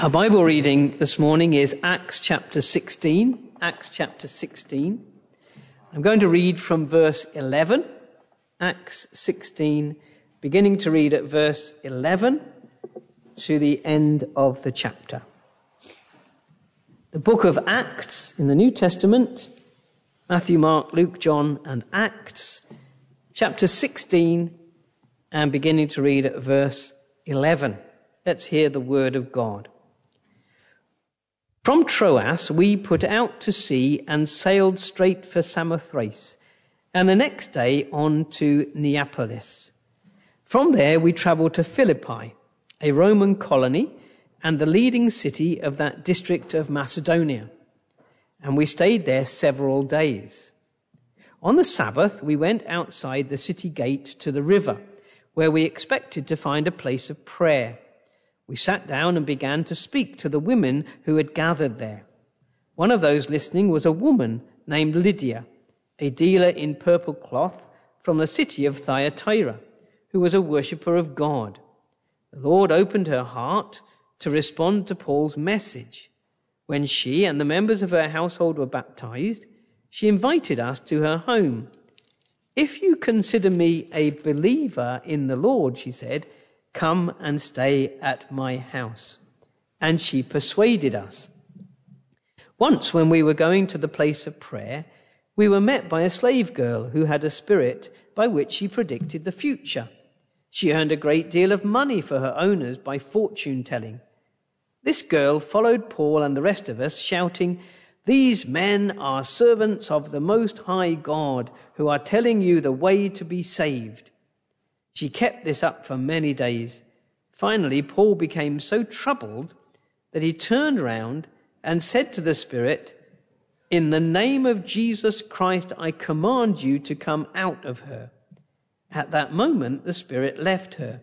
Our Bible reading this morning is Acts chapter 16. Acts chapter 16. I'm going to read from verse 11. Acts 16, beginning to read at verse 11 to the end of the chapter. The book of Acts in the New Testament, Matthew, Mark, Luke, John, and Acts, chapter 16, and beginning to read at verse 11. Let's hear the word of God. From Troas we put out to sea and sailed straight for Samothrace, and the next day on to Neapolis. From there we travelled to Philippi, a Roman colony and the leading city of that district of Macedonia, and we stayed there several days. On the Sabbath we went outside the city gate to the river, where we expected to find a place of prayer. We sat down and began to speak to the women who had gathered there. One of those listening was a woman named Lydia, a dealer in purple cloth from the city of Thyatira, who was a worshipper of God. The Lord opened her heart to respond to Paul's message. When she and the members of her household were baptized, she invited us to her home. If you consider me a believer in the Lord, she said, Come and stay at my house. And she persuaded us. Once when we were going to the place of prayer, we were met by a slave girl who had a spirit by which she predicted the future. She earned a great deal of money for her owners by fortune telling. This girl followed Paul and the rest of us shouting, These men are servants of the Most High God who are telling you the way to be saved. She kept this up for many days. Finally, Paul became so troubled that he turned round and said to the Spirit, In the name of Jesus Christ, I command you to come out of her. At that moment, the Spirit left her.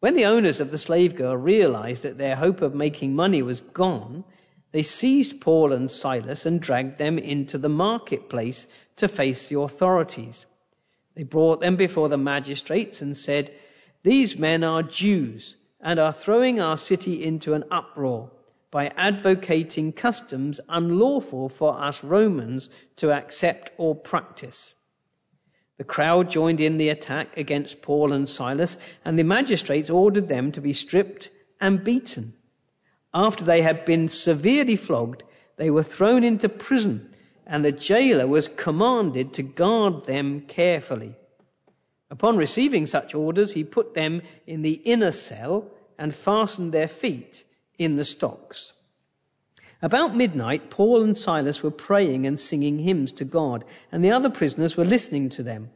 When the owners of the slave girl realized that their hope of making money was gone, they seized Paul and Silas and dragged them into the marketplace to face the authorities. They brought them before the magistrates and said, These men are Jews and are throwing our city into an uproar by advocating customs unlawful for us Romans to accept or practice. The crowd joined in the attack against Paul and Silas, and the magistrates ordered them to be stripped and beaten. After they had been severely flogged, they were thrown into prison and the jailer was commanded to guard them carefully. Upon receiving such orders, he put them in the inner cell and fastened their feet in the stocks. About midnight, Paul and Silas were praying and singing hymns to God, and the other prisoners were listening to them.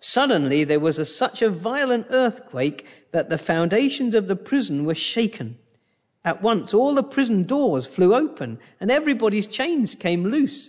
Suddenly there was a, such a violent earthquake that the foundations of the prison were shaken. At once all the prison doors flew open and everybody's chains came loose.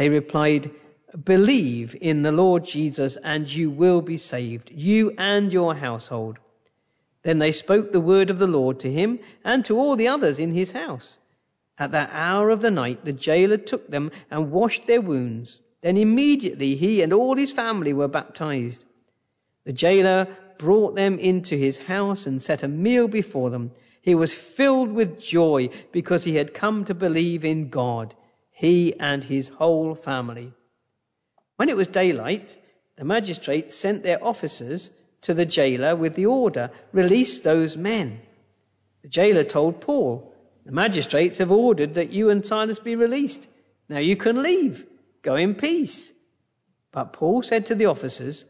They replied, Believe in the Lord Jesus and you will be saved, you and your household. Then they spoke the word of the Lord to him and to all the others in his house. At that hour of the night, the jailer took them and washed their wounds. Then immediately he and all his family were baptized. The jailer brought them into his house and set a meal before them. He was filled with joy because he had come to believe in God he and his whole family. When it was daylight, the magistrates sent their officers to the jailer with the order, release those men. The jailer told Paul, the magistrates have ordered that you and Silas be released. Now you can leave. Go in peace. But Paul said to the officers,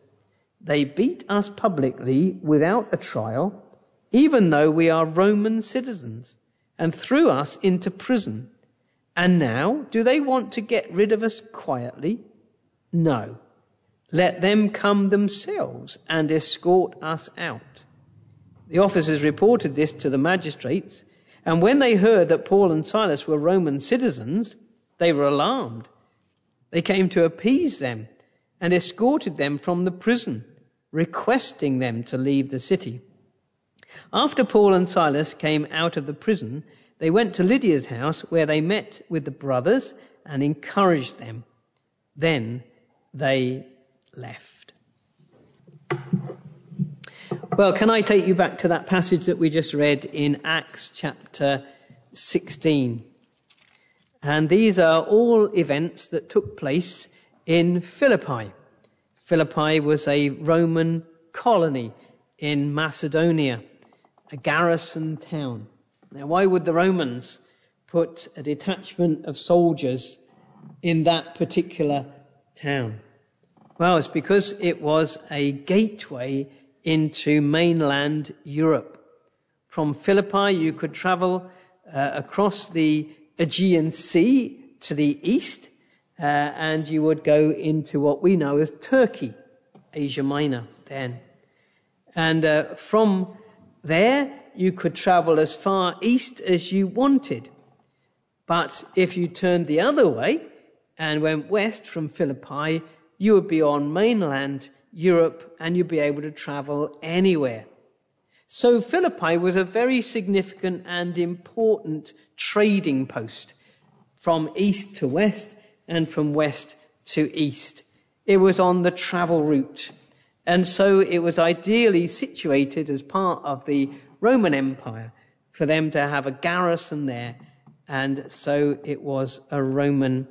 they beat us publicly without a trial, even though we are Roman citizens, and threw us into prison. And now, do they want to get rid of us quietly? No. Let them come themselves and escort us out. The officers reported this to the magistrates, And when they heard that Paul and Silas were Roman citizens, they were alarmed. They came to appease them and escorted them from the prison, requesting them to leave the city. After Paul and Silas came out of the prison, they went to Lydia's house where they met with the brothers and encouraged them. Then they left. Well, can I take you back to that passage that we just read in Acts chapter 16? And these are all events that took place in Philippi. Philippi was a Roman colony in Macedonia, a garrison town. Now, why would the Romans put a detachment of soldiers in that particular town? Well, it's because it was a gateway into mainland Europe. From Philippi, you could travel uh, across the Aegean Sea to the east, uh, and you would go into what we know as Turkey, Asia Minor, then. And uh, from there, you could travel as far east as you wanted. But if you turned the other way and went west from Philippi, you would be on mainland Europe and you'd be able to travel anywhere. So Philippi was a very significant and important trading post from east to west and from west to east. It was on the travel route. And so it was ideally situated as part of the Roman Empire for them to have a garrison there. And so it was a Roman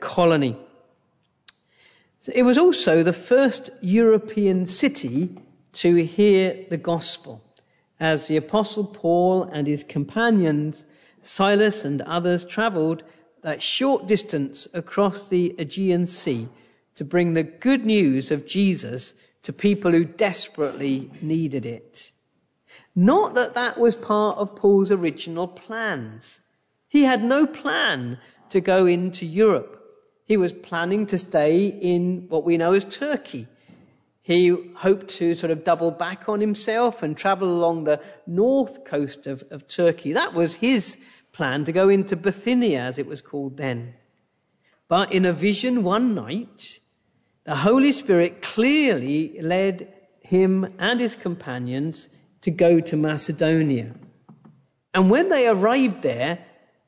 colony. It was also the first European city to hear the gospel as the apostle Paul and his companions, Silas and others traveled that short distance across the Aegean Sea to bring the good news of Jesus to people who desperately needed it. Not that that was part of Paul's original plans. He had no plan to go into Europe. He was planning to stay in what we know as Turkey. He hoped to sort of double back on himself and travel along the north coast of, of Turkey. That was his plan to go into Bithynia, as it was called then. But in a vision one night, the Holy Spirit clearly led him and his companions to go to Macedonia. And when they arrived there,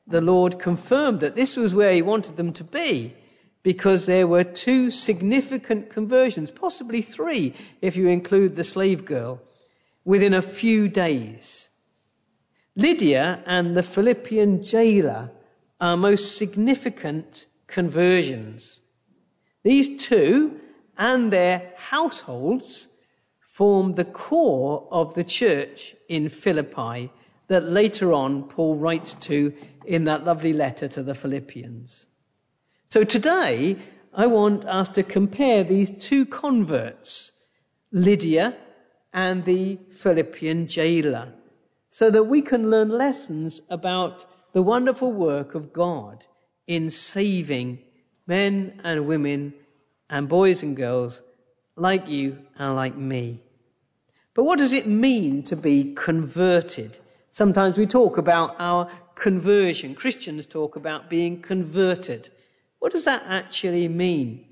the Lord confirmed that this was where he wanted them to be because there were two significant conversions, possibly three if you include the slave girl, within a few days. Lydia and the Philippian jailer are most significant conversions. These two and their households formed the core of the church in Philippi that later on Paul writes to in that lovely letter to the Philippians. So today, I want us to compare these two converts, Lydia and the Philippian jailer, so that we can learn lessons about the wonderful work of God in saving men and women and boys and girls like you and like me. But what does it mean to be converted? Sometimes we talk about our conversion. Christians talk about being converted. What does that actually mean?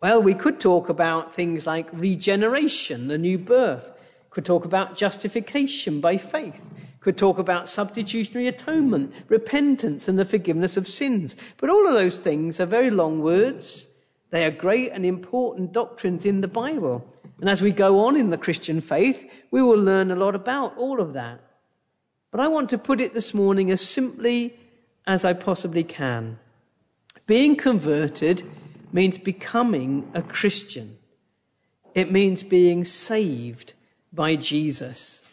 Well, we could talk about things like regeneration, the new birth. Could talk about justification by faith. Could talk about substitutionary atonement, repentance, and the forgiveness of sins. But all of those things are very long words. They are great and important doctrines in the Bible. And as we go on in the Christian faith, we will learn a lot about all of that. But I want to put it this morning as simply as I possibly can. Being converted means becoming a Christian. It means being saved by Jesus.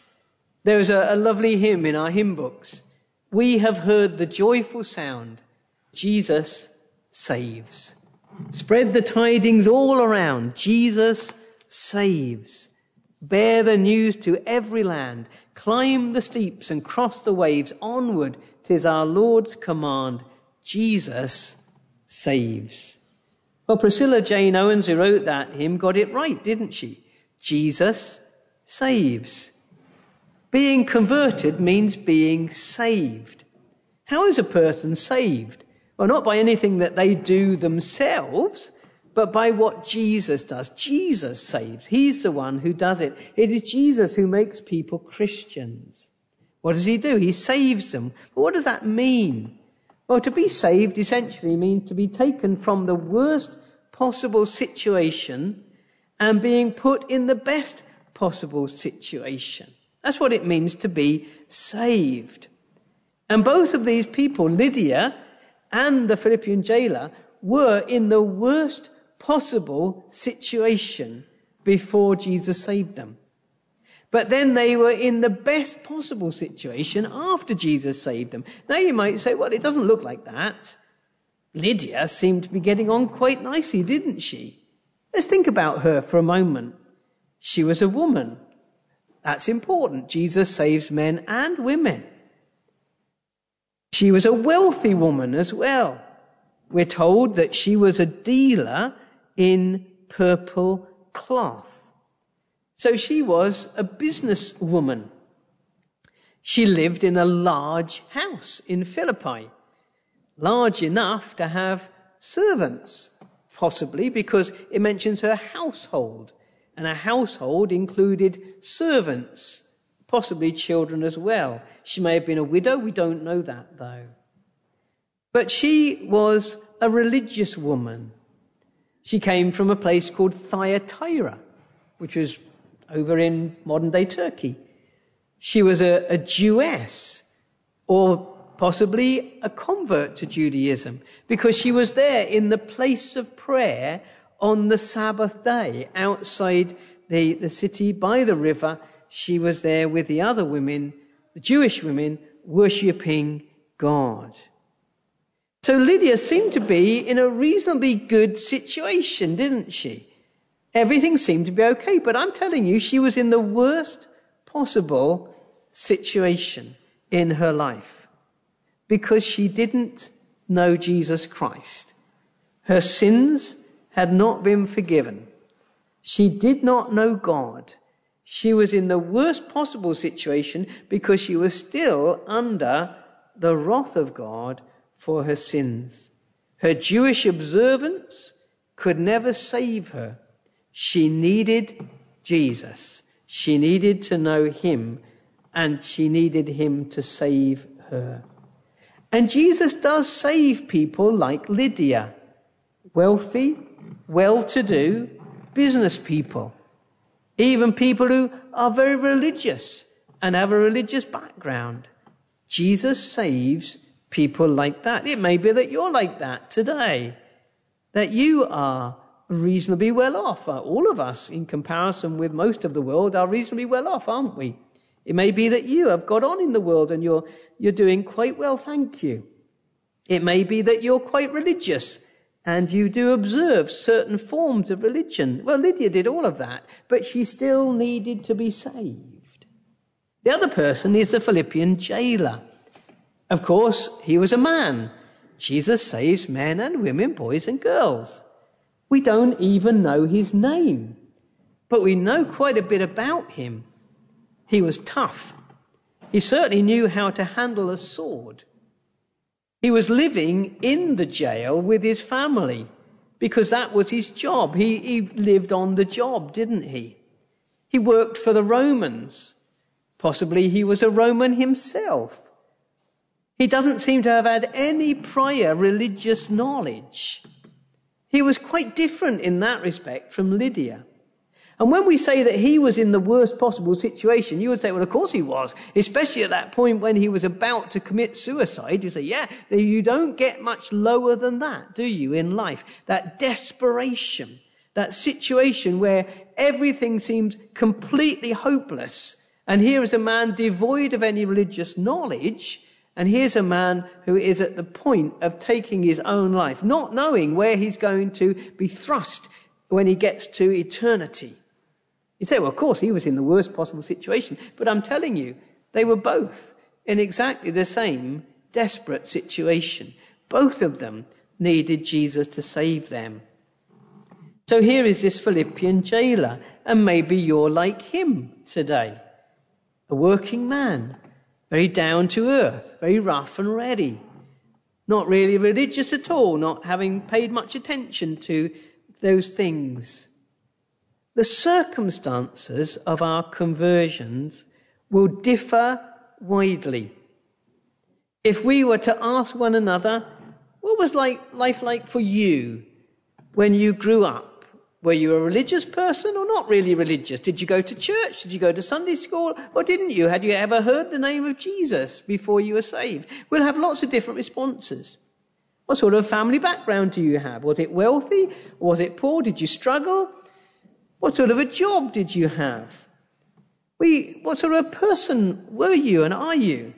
There is a, a, lovely hymn in our hymn books. We have heard the joyful sound. Jesus saves. Spread the tidings all around. Jesus saves. Bear the news to every land. Climb the steeps and cross the waves. Onward, tis our Lord's command. Jesus saves. Well, Priscilla Jane Owens, who wrote that hymn, got it right, didn't she? Jesus saves. Being converted means being saved. How is a person saved? Well, not by anything that they do themselves, but by what Jesus does. Jesus saves. He's the one who does it. It is Jesus who makes people Christians. What does he do? He saves them. But what does that mean? Well, to be saved essentially means to be taken from the worst possible situation and being put in the best possible situation. That's what it means to be saved. And both of these people, Lydia and the Philippian jailer, were in the worst possible situation before Jesus saved them. But then they were in the best possible situation after Jesus saved them. Now you might say, well, it doesn't look like that. Lydia seemed to be getting on quite nicely, didn't she? Let's think about her for a moment. She was a woman. That's important. Jesus saves men and women. She was a wealthy woman as well. We're told that she was a dealer in purple cloth. So she was a businesswoman. She lived in a large house in Philippi, large enough to have servants, possibly because it mentions her household, and a household included servants, possibly children as well. She may have been a widow, we don't know that though. But she was a religious woman. She came from a place called Thyatira, which was over in modern day Turkey. She was a, a Jewess, or possibly a convert to Judaism, because she was there in the place of prayer on the Sabbath day outside the, the city by the river. She was there with the other women, the Jewish women, worshipping God. So Lydia seemed to be in a reasonably good situation, didn't she? Everything seemed to be okay, but I'm telling you, she was in the worst possible situation in her life because she didn't know Jesus Christ. Her sins had not been forgiven. She did not know God. She was in the worst possible situation because she was still under the wrath of God for her sins. Her Jewish observance could never save her. She needed Jesus. She needed to know Him and she needed Him to save her. And Jesus does save people like Lydia, wealthy, well-to-do business people, even people who are very religious and have a religious background. Jesus saves people like that. It may be that you're like that today, that you are reasonably well off. Uh, all of us, in comparison with most of the world, are reasonably well off, aren't we? It may be that you have got on in the world and you're, you're doing quite well, thank you. It may be that you're quite religious and you do observe certain forms of religion. Well, Lydia did all of that, but she still needed to be saved. The other person is the Philippian jailer. Of course, he was a man. Jesus saves men and women, boys and girls. We don't even know his name, but we know quite a bit about him. He was tough. He certainly knew how to handle a sword. He was living in the jail with his family because that was his job. He, he lived on the job, didn't he? He worked for the Romans. Possibly he was a Roman himself. He doesn't seem to have had any prior religious knowledge. He was quite different in that respect from Lydia. And when we say that he was in the worst possible situation, you would say, well, of course he was, especially at that point when he was about to commit suicide. You say, yeah, you don't get much lower than that, do you, in life? That desperation, that situation where everything seems completely hopeless. And here is a man devoid of any religious knowledge and here's a man who is at the point of taking his own life, not knowing where he's going to be thrust when he gets to eternity. You say, well, of course, he was in the worst possible situation. But I'm telling you, they were both in exactly the same desperate situation. Both of them needed Jesus to save them. So here is this Philippian jailer, and maybe you're like him today. a working man, very down to earth, very rough and ready, not really religious at all, not having paid much attention to those things. The circumstances of our conversions will differ widely. If we were to ask one another, what was like, life like for you when you grew up? Were you a religious person or not really religious? Did you go to church? Did you go to Sunday school? Or didn't you? Had you ever heard the name of Jesus before you were saved? We'll have lots of different responses. What sort of family background do you have? Was it wealthy? Was it poor? Did you struggle? What sort of a job did you have? We, what sort of a person were you and are you?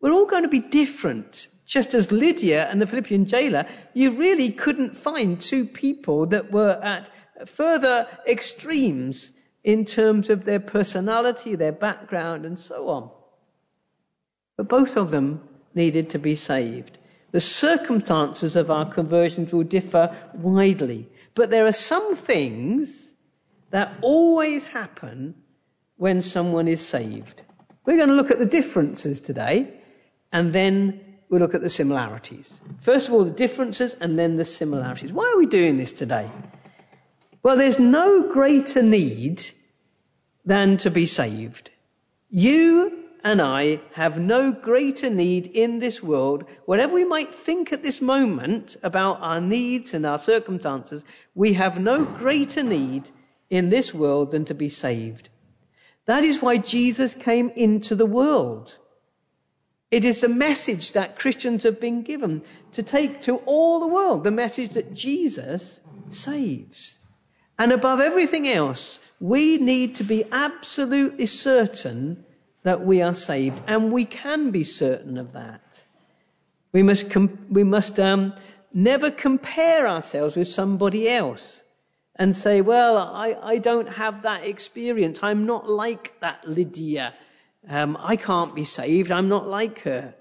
We're all going to be different. Just as Lydia and the Philippian jailer, you really couldn't find two people that were at further extremes in terms of their personality, their background, and so on. But both of them needed to be saved. The circumstances of our conversions will differ widely, but there are some things that always happen when someone is saved. We're going to look at the differences today, and then we'll look at the similarities. First of all, the differences and then the similarities. Why are we doing this today? Well, there's no greater need than to be saved. You and I have no greater need in this world. Whatever we might think at this moment about our needs and our circumstances, we have no greater need in this world than to be saved. That is why Jesus came into the world. It is the message that Christians have been given to take to all the world, the message that Jesus saves. And above everything else, we need to be absolutely certain that we are saved, and we can be certain of that. We must, com- we must um, never compare ourselves with somebody else and say, well, I, I don't have that experience. I'm not like that Lydia um, I can't be saved. I'm not like her.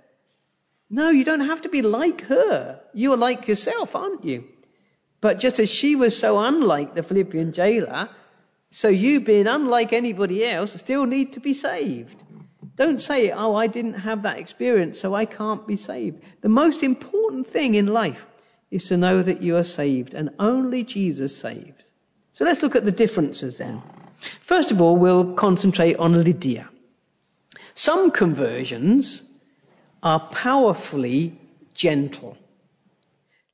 No, you don't have to be like her. You are like yourself, aren't you? But just as she was so unlike the Philippian jailer, so you being unlike anybody else still need to be saved. Don't say, oh, I didn't have that experience, so I can't be saved. The most important thing in life is to know that you are saved, and only Jesus saves. So let's look at the differences then. First of all, we'll concentrate on Lydia. Some conversions are powerfully gentle.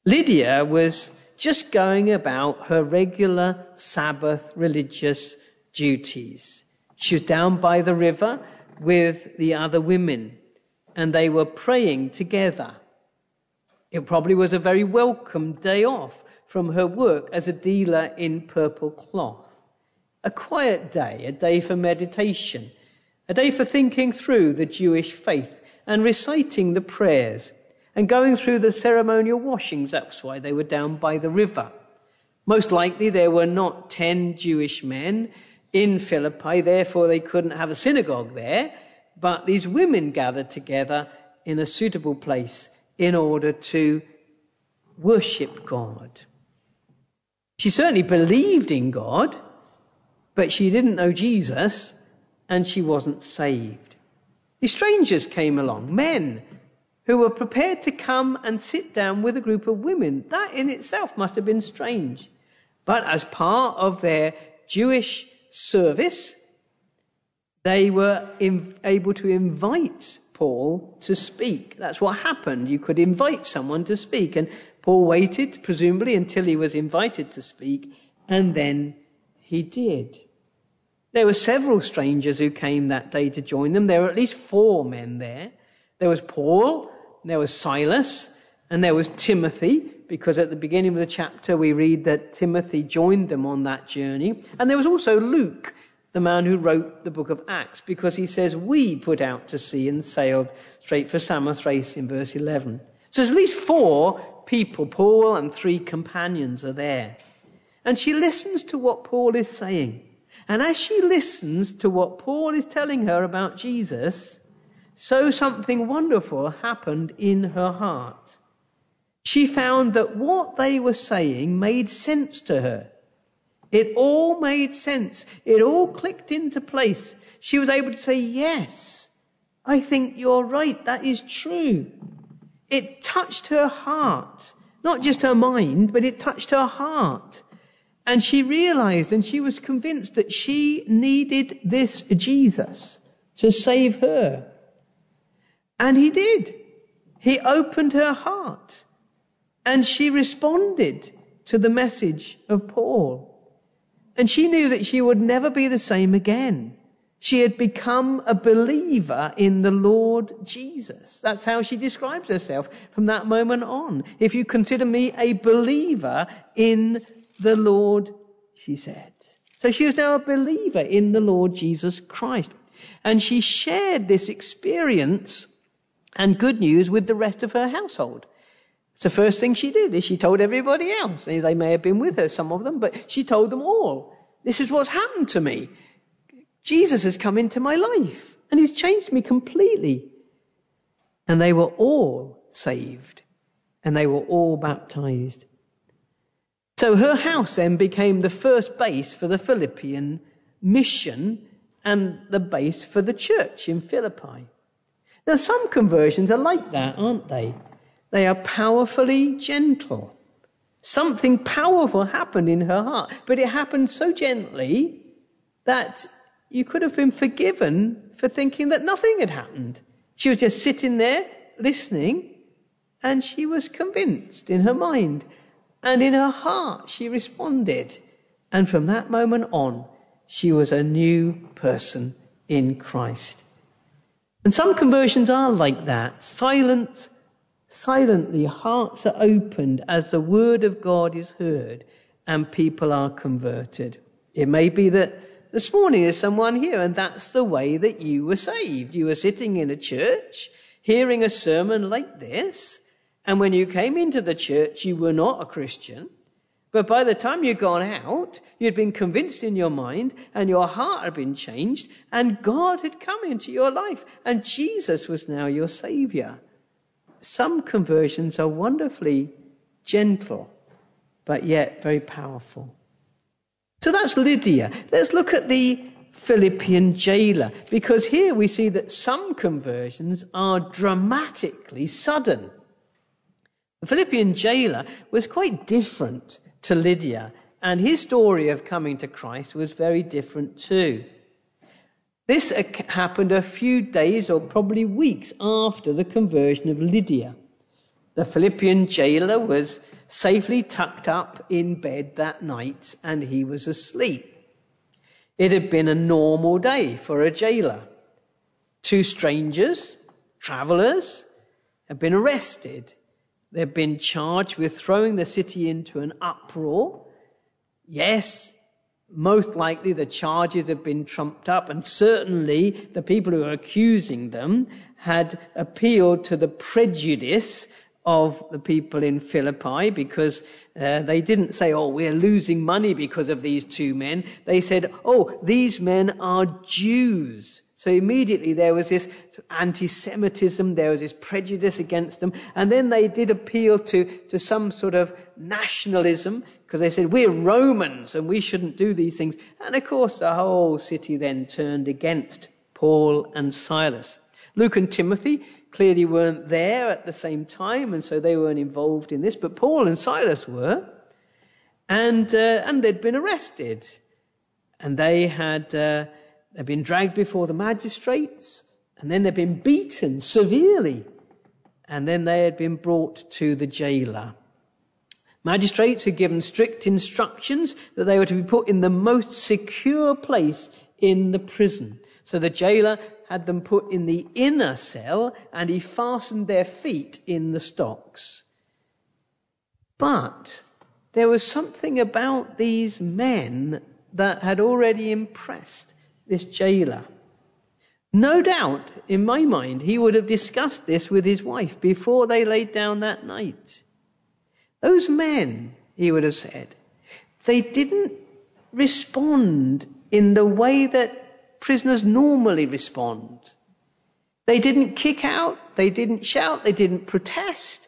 Lydia was just going about her regular Sabbath religious duties. She was down by the river with the other women and they were praying together. It probably was a very welcome day off from her work as a dealer in purple cloth. A quiet day, a day for meditation, a day for thinking through the Jewish faith and reciting the prayers and going through the ceremonial washings. That's why they were down by the river. Most likely there were not ten Jewish men in Philippi, therefore they couldn't have a synagogue there, but these women gathered together in a suitable place in order to worship God. She certainly believed in God, but she didn't know Jesus, and she wasn't saved. The strangers came along, men who were prepared to come and sit down with a group of women. That in itself must have been strange. But as part of their Jewish service, they were able to invite Paul to speak. That's what happened. You could invite someone to speak. And Paul waited, presumably, until he was invited to speak, and then he did. There were several strangers who came that day to join them. There were at least four men there. There was Paul, there was Silas, and there was Timothy, because at the beginning of the chapter we read that Timothy joined them on that journey. And there was also Luke, the man who wrote the book of Acts, because he says, We put out to sea and sailed straight for Samothrace in verse 11. So there's at least four people, Paul and three companions are there. And she listens to what Paul is saying. And as she listens to what Paul is telling her about Jesus, so something wonderful happened in her heart. She found that what they were saying made sense to her. It all made sense. It all clicked into place. She was able to say, yes, I think you're right. That is true. It touched her heart. Not just her mind, but it touched her heart. And she realized and she was convinced that she needed this Jesus to save her. And he did. He opened her heart and she responded to the message of Paul. And she knew that she would never be the same again. She had become a believer in the Lord Jesus. That's how she describes herself from that moment on. If you consider me a believer in the Lord, she said. So she was now a believer in the Lord Jesus Christ. And she shared this experience and good news with the rest of her household. It's the first thing she did is she told everybody else. They may have been with her, some of them, but she told them all. This is what's happened to me. Jesus has come into my life and he's changed me completely. And they were all saved and they were all baptized. So her house then became the first base for the Philippian mission and the base for the church in Philippi. Now some conversions are like that, aren't they? They are powerfully gentle. Something powerful happened in her heart, but it happened so gently that you could have been forgiven for thinking that nothing had happened. She was just sitting there listening and she was convinced in her mind and in her heart she responded. And from that moment on, she was a new person in Christ. And some conversions are like that. Silent, silently, hearts are opened as the word of God is heard and people are converted. It may be that this morning there's someone here and that's the way that you were saved. You were sitting in a church, hearing a sermon like this, and when you came into the church, you were not a Christian. But by the time you'd gone out, you'd been convinced in your mind and your heart had been changed and God had come into your life and Jesus was now your savior. Some conversions are wonderfully gentle, but yet very powerful. So that's Lydia. Let's look at the Philippian jailer, because here we see that some conversions are dramatically sudden. The Philippian jailer was quite different to Lydia, and his story of coming to Christ was very different too. This happened a few days or probably weeks after the conversion of Lydia. The Philippian jailer was safely tucked up in bed that night and he was asleep. It had been a normal day for a jailer. Two strangers, travellers, had been arrested. They'd been charged with throwing the city into an uproar. Yes, most likely the charges had been trumped up and certainly the people who were accusing them had appealed to the prejudice of the people in Philippi because uh, they didn't say, oh, we're losing money because of these two men. They said, oh, these men are Jews. So immediately there was this anti-Semitism, there was this prejudice against them, and then they did appeal to, to some sort of nationalism, because they said, we're Romans and we shouldn't do these things. And of course the whole city then turned against Paul and Silas. Luke and Timothy clearly weren't there at the same time, and so they weren't involved in this, but Paul and Silas were. And, uh, and they'd been arrested. And they had, uh, they'd been dragged before the magistrates, and then they'd been beaten severely. And then they had been brought to the jailer. Magistrates had given strict instructions that they were to be put in the most secure place in the prison. So the jailer had them put in the inner cell and he fastened their feet in the stocks. But there was something about these men that had already impressed this jailer. No doubt, in my mind, he would have discussed this with his wife before they laid down that night. Those men, he would have said, they didn't respond in the way that prisoners normally respond. They didn't kick out, they didn't shout, they didn't protest.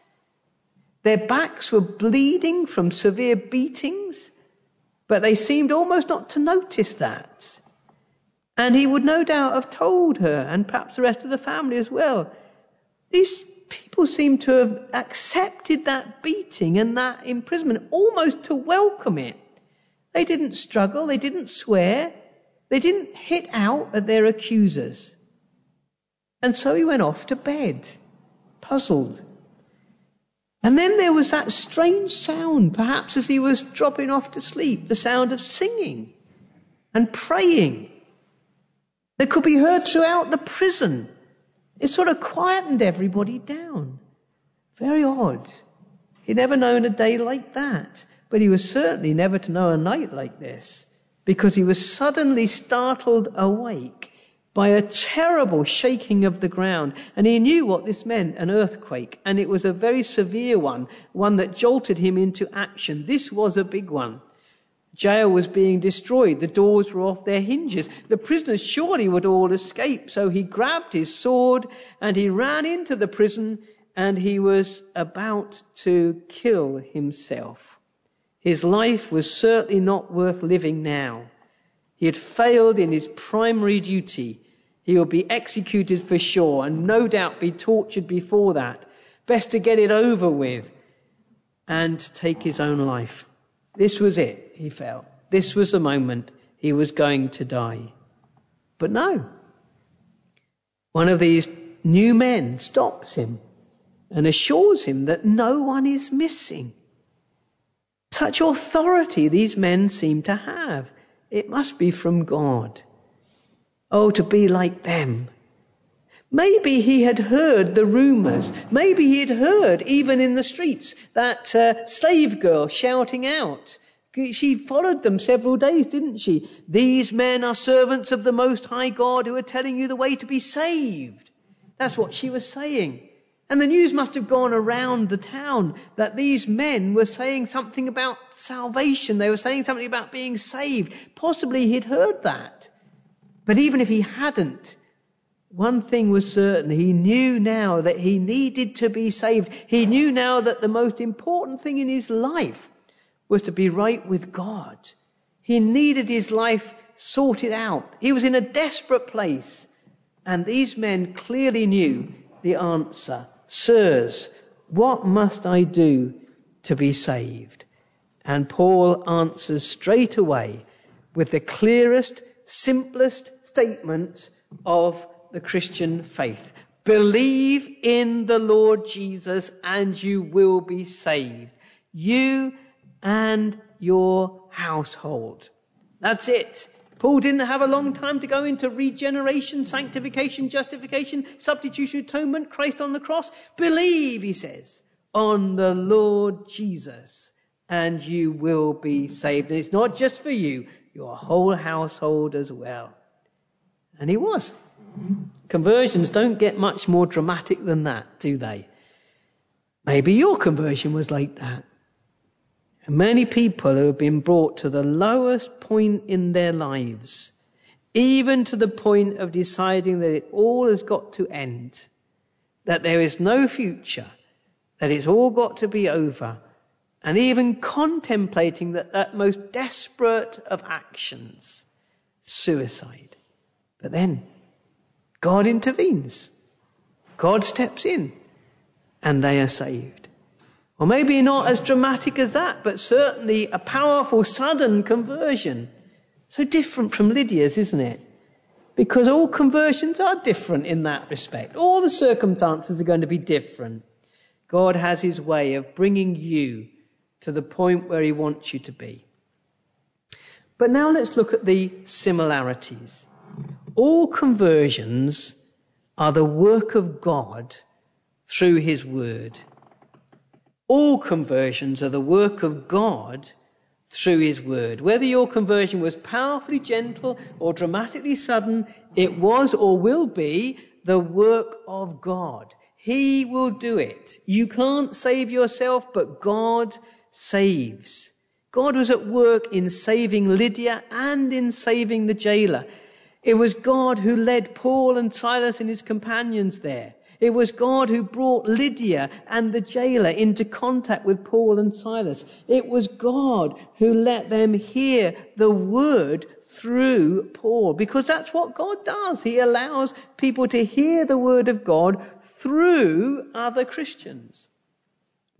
Their backs were bleeding from severe beatings, But they seemed almost not to notice that. And he would no doubt have told her, and perhaps the rest of the family as well. These people seem to have accepted that beating and that imprisonment almost to welcome it. They didn't struggle, they didn't swear, they didn't hit out at their accusers. And so he went off to bed, puzzled. And then there was that strange sound, perhaps as he was dropping off to sleep, the sound of singing and praying that could be heard throughout the prison. It sort of quietened everybody down. Very odd. He'd never known a day like that, but he was certainly never to know a night like this because he was suddenly startled awake by a terrible shaking of the ground. And he knew what this meant, an earthquake. And it was a very severe one, one that jolted him into action. This was a big one. Jail was being destroyed. The doors were off their hinges. The prisoners surely would all escape. So he grabbed his sword and he ran into the prison and he was about to kill himself. His life was certainly not worth living now. He had failed in his primary duty. He would be executed for sure and no doubt be tortured before that. Best to get it over with and take his own life. This was it, he felt. This was the moment he was going to die. But no. One of these new men stops him and assures him that no one is missing. Such authority these men seem to have. It must be from God. Oh, to be like them. Maybe he had heard the rumors. Maybe he had heard, even in the streets, that uh, slave girl shouting out. She followed them several days, didn't she? These men are servants of the Most High God who are telling you the way to be saved. That's what she was saying. And the news must have gone around the town that these men were saying something about salvation. They were saying something about being saved. Possibly he'd heard that. But even if he hadn't, one thing was certain. He knew now that he needed to be saved. He knew now that the most important thing in his life was to be right with God. He needed his life sorted out. He was in a desperate place. And these men clearly knew the answer. Sirs, what must I do to be saved? And Paul answers straight away with the clearest, simplest statement of the Christian faith. Believe in the Lord Jesus and you will be saved. You and your household. That's it. Paul didn't have a long time to go into regeneration, sanctification, justification, substitution, atonement, Christ on the cross. Believe, he says, on the Lord Jesus and you will be saved. And it's not just for you, your whole household as well. And he was. Conversions don't get much more dramatic than that, do they? Maybe your conversion was like that. Many people who have been brought to the lowest point in their lives, even to the point of deciding that it all has got to end, that there is no future, that it's all got to be over, and even contemplating that, that most desperate of actions, suicide. But then God intervenes. God steps in and they are saved. Or maybe not as dramatic as that, but certainly a powerful sudden conversion. So different from Lydia's, isn't it? Because all conversions are different in that respect. All the circumstances are going to be different. God has his way of bringing you to the point where he wants you to be. But now let's look at the similarities. All conversions are the work of God through his word. All conversions are the work of God through His Word. Whether your conversion was powerfully gentle or dramatically sudden, it was or will be the work of God. He will do it. You can't save yourself, but God saves. God was at work in saving Lydia and in saving the jailer. It was God who led Paul and Silas and his companions there. It was God who brought Lydia and the jailer into contact with Paul and Silas. It was God who let them hear the word through Paul because that's what God does. He allows people to hear the word of God through other Christians.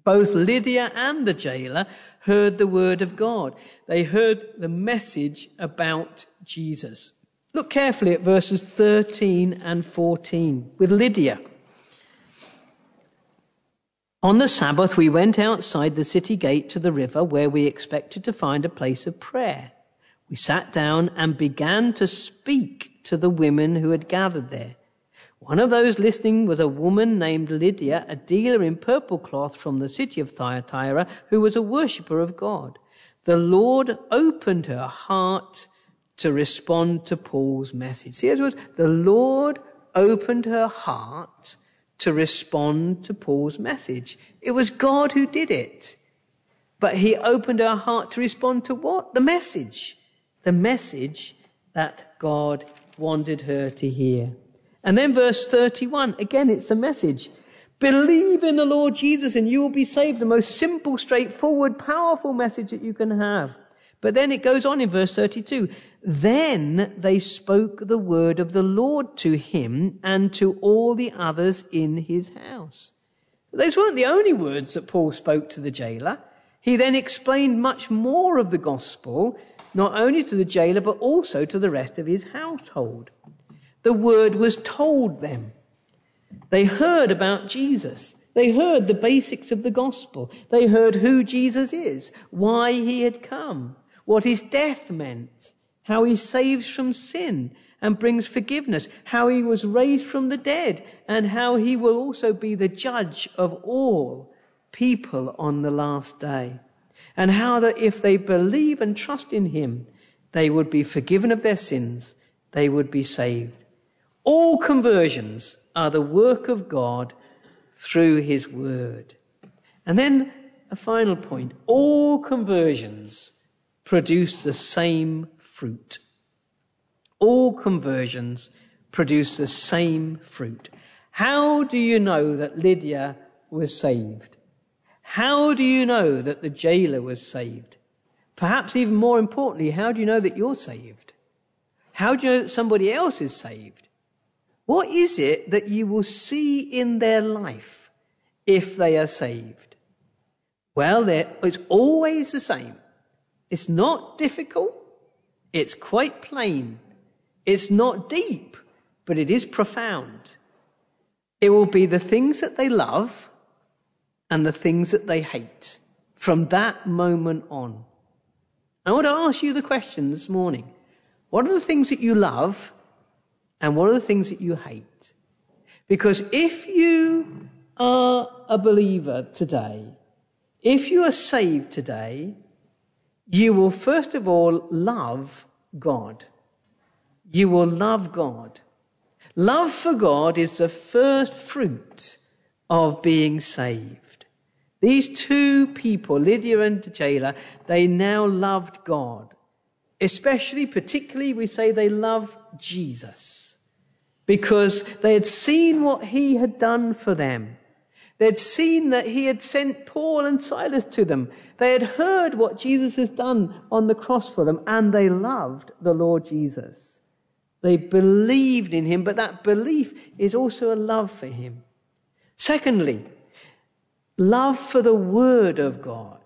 Both Lydia and the jailer heard the word of God. They heard the message about Jesus. Look carefully at verses 13 and 14 with Lydia. On the Sabbath, we went outside the city gate to the river where we expected to find a place of prayer. We sat down and began to speak to the women who had gathered there. One of those listening was a woman named Lydia, a dealer in purple cloth from the city of Thyatira, who was a worshipper of God. The Lord opened her heart to respond to Paul's message. See, it was the Lord opened her heart to respond to Paul's message. It was God who did it. But he opened her heart to respond to what? The message the message that God wanted her to hear. And then verse 31, again, it's a message. Believe in the Lord Jesus and you will be saved. The most simple, straightforward, powerful message that you can have. But then it goes on in verse 32. Then they spoke the word of the Lord to him and to all the others in his house. Those weren't the only words that Paul spoke to the jailer. He then explained much more of the gospel not only to the jailer, but also to the rest of his household. The word was told them. They heard about Jesus. They heard the basics of the gospel. They heard who Jesus is, why he had come, what his death meant, how he saves from sin and brings forgiveness, how he was raised from the dead, and how he will also be the judge of all people on the last day and how that if they believe and trust in him, they would be forgiven of their sins, they would be saved. All conversions are the work of God through his word. And then a final point. All conversions produce the same fruit. All conversions produce the same fruit. How do you know that Lydia was saved? How do you know that the jailer was saved? Perhaps even more importantly, how do you know that you're saved? How do you know that somebody else is saved? What is it that you will see in their life if they are saved? Well, it's always the same. It's not difficult. It's quite plain. It's not deep, but it is profound. It will be the things that they love and the things that they hate from that moment on. I want to ask you the question this morning. What are the things that you love and what are the things that you hate? Because if you are a believer today, if you are saved today, you will first of all love God. You will love God. Love for God is the first fruit of being saved. These two people, Lydia and jailer, they now loved God. Especially, particularly, we say they loved Jesus. Because they had seen what he had done for them. They'd seen that he had sent Paul and Silas to them. They had heard what Jesus has done on the cross for them, and they loved the Lord Jesus. They believed in him, but that belief is also a love for him. Secondly, love for the Word of God.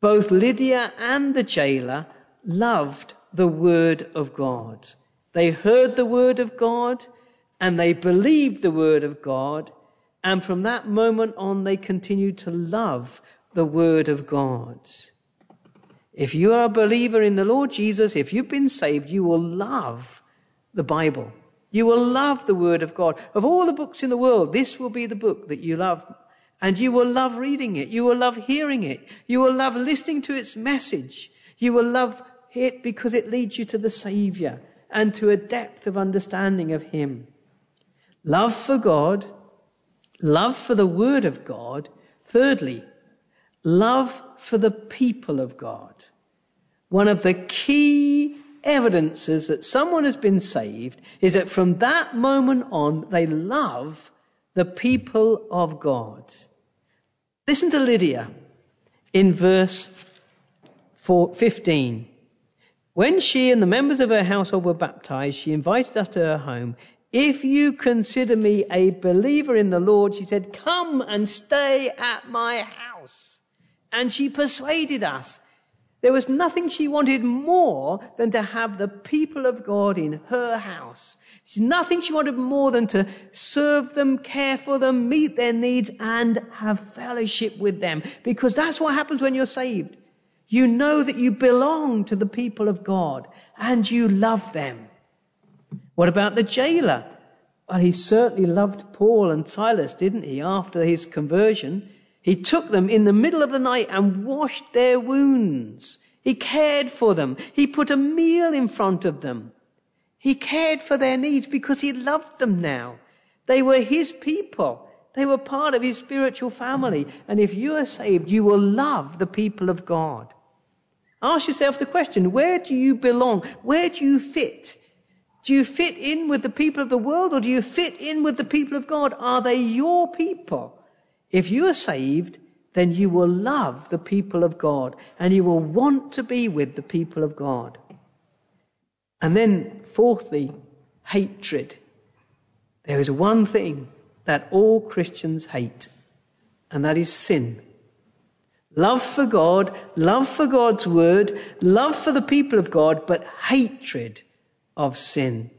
Both Lydia and the jailer loved the Word of God. They heard the Word of God and they believed the Word of God. And from that moment on, they continued to love the Word of God. If you are a believer in the Lord Jesus, if you've been saved, you will love the Bible. You will love the Word of God. Of all the books in the world, this will be the book that you love and you will love reading it. You will love hearing it. You will love listening to its message. You will love it because it leads you to the Savior and to a depth of understanding of Him. Love for God, love for the Word of God. Thirdly, love for the people of God. One of the key evidences that someone has been saved is that from that moment on, they love the people of God. Listen to Lydia in verse 15. When she and the members of her household were baptized, she invited us to her home. If you consider me a believer in the Lord, she said, come and stay at my house. And she persuaded us. There was nothing she wanted more than to have the people of God in her house. There's nothing she wanted more than to serve them, care for them, meet their needs, and have fellowship with them. Because that's what happens when you're saved. You know that you belong to the people of God and you love them. What about the jailer? Well, he certainly loved Paul and Silas, didn't he, after his conversion? He took them in the middle of the night and washed their wounds. He cared for them. He put a meal in front of them. He cared for their needs because he loved them now. They were his people. They were part of his spiritual family. And if you are saved, you will love the people of God. Ask yourself the question, where do you belong? Where do you fit? Do you fit in with the people of the world or do you fit in with the people of God? Are they your people? If you are saved, then you will love the people of God and you will want to be with the people of God. And then, fourthly, hatred. There is one thing that all Christians hate, and that is sin. Love for God, love for God's word, love for the people of God, but hatred of sin.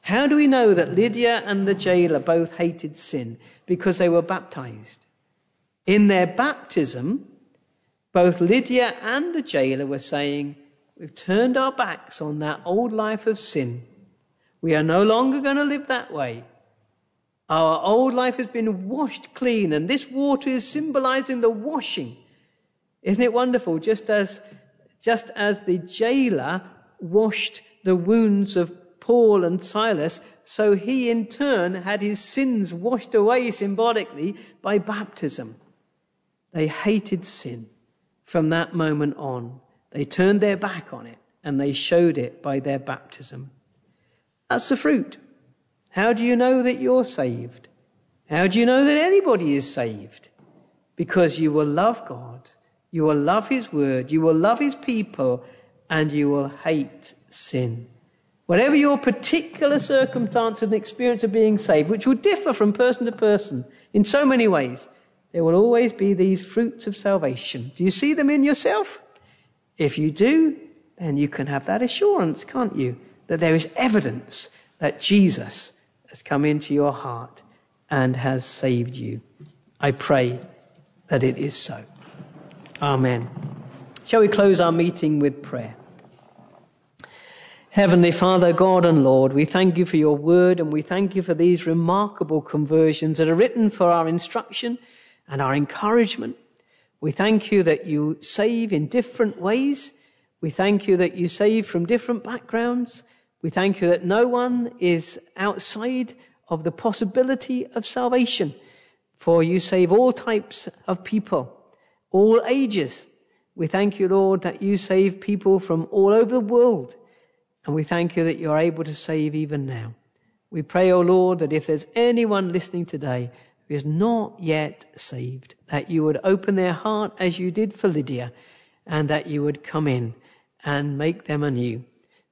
How do we know that Lydia and the jailer both hated sin? Because they were baptized. In their baptism, both Lydia and the jailer were saying, We've turned our backs on that old life of sin. We are no longer going to live that way. Our old life has been washed clean, and this water is symbolizing the washing. Isn't it wonderful? Just as, just as the jailer washed the wounds of Paul and Silas, so he in turn had his sins washed away symbolically by baptism. They hated sin from that moment on. They turned their back on it and they showed it by their baptism. That's the fruit. How do you know that you're saved? How do you know that anybody is saved? Because you will love God, you will love His Word, you will love His people, and you will hate sin. Whatever your particular circumstance and experience of being saved, which will differ from person to person in so many ways, there will always be these fruits of salvation. Do you see them in yourself? If you do, then you can have that assurance, can't you? That there is evidence that Jesus has come into your heart and has saved you. I pray that it is so. Amen. Shall we close our meeting with prayer? Heavenly Father, God and Lord, we thank you for your word and we thank you for these remarkable conversions that are written for our instruction and our encouragement. We thank you that you save in different ways. We thank you that you save from different backgrounds. We thank you that no one is outside of the possibility of salvation. For you save all types of people, all ages. We thank you, Lord, that you save people from all over the world. And we thank you that you're able to save even now. We pray, O oh Lord, that if there's anyone listening today who is not yet saved, that you would open their heart as you did for Lydia, and that you would come in and make them anew.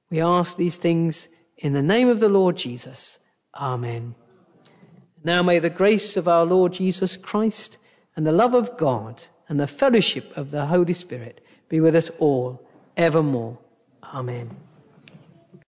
We ask these things in the name of the Lord Jesus. Amen. Now may the grace of our Lord Jesus Christ and the love of God and the fellowship of the Holy Spirit be with us all evermore. Amen.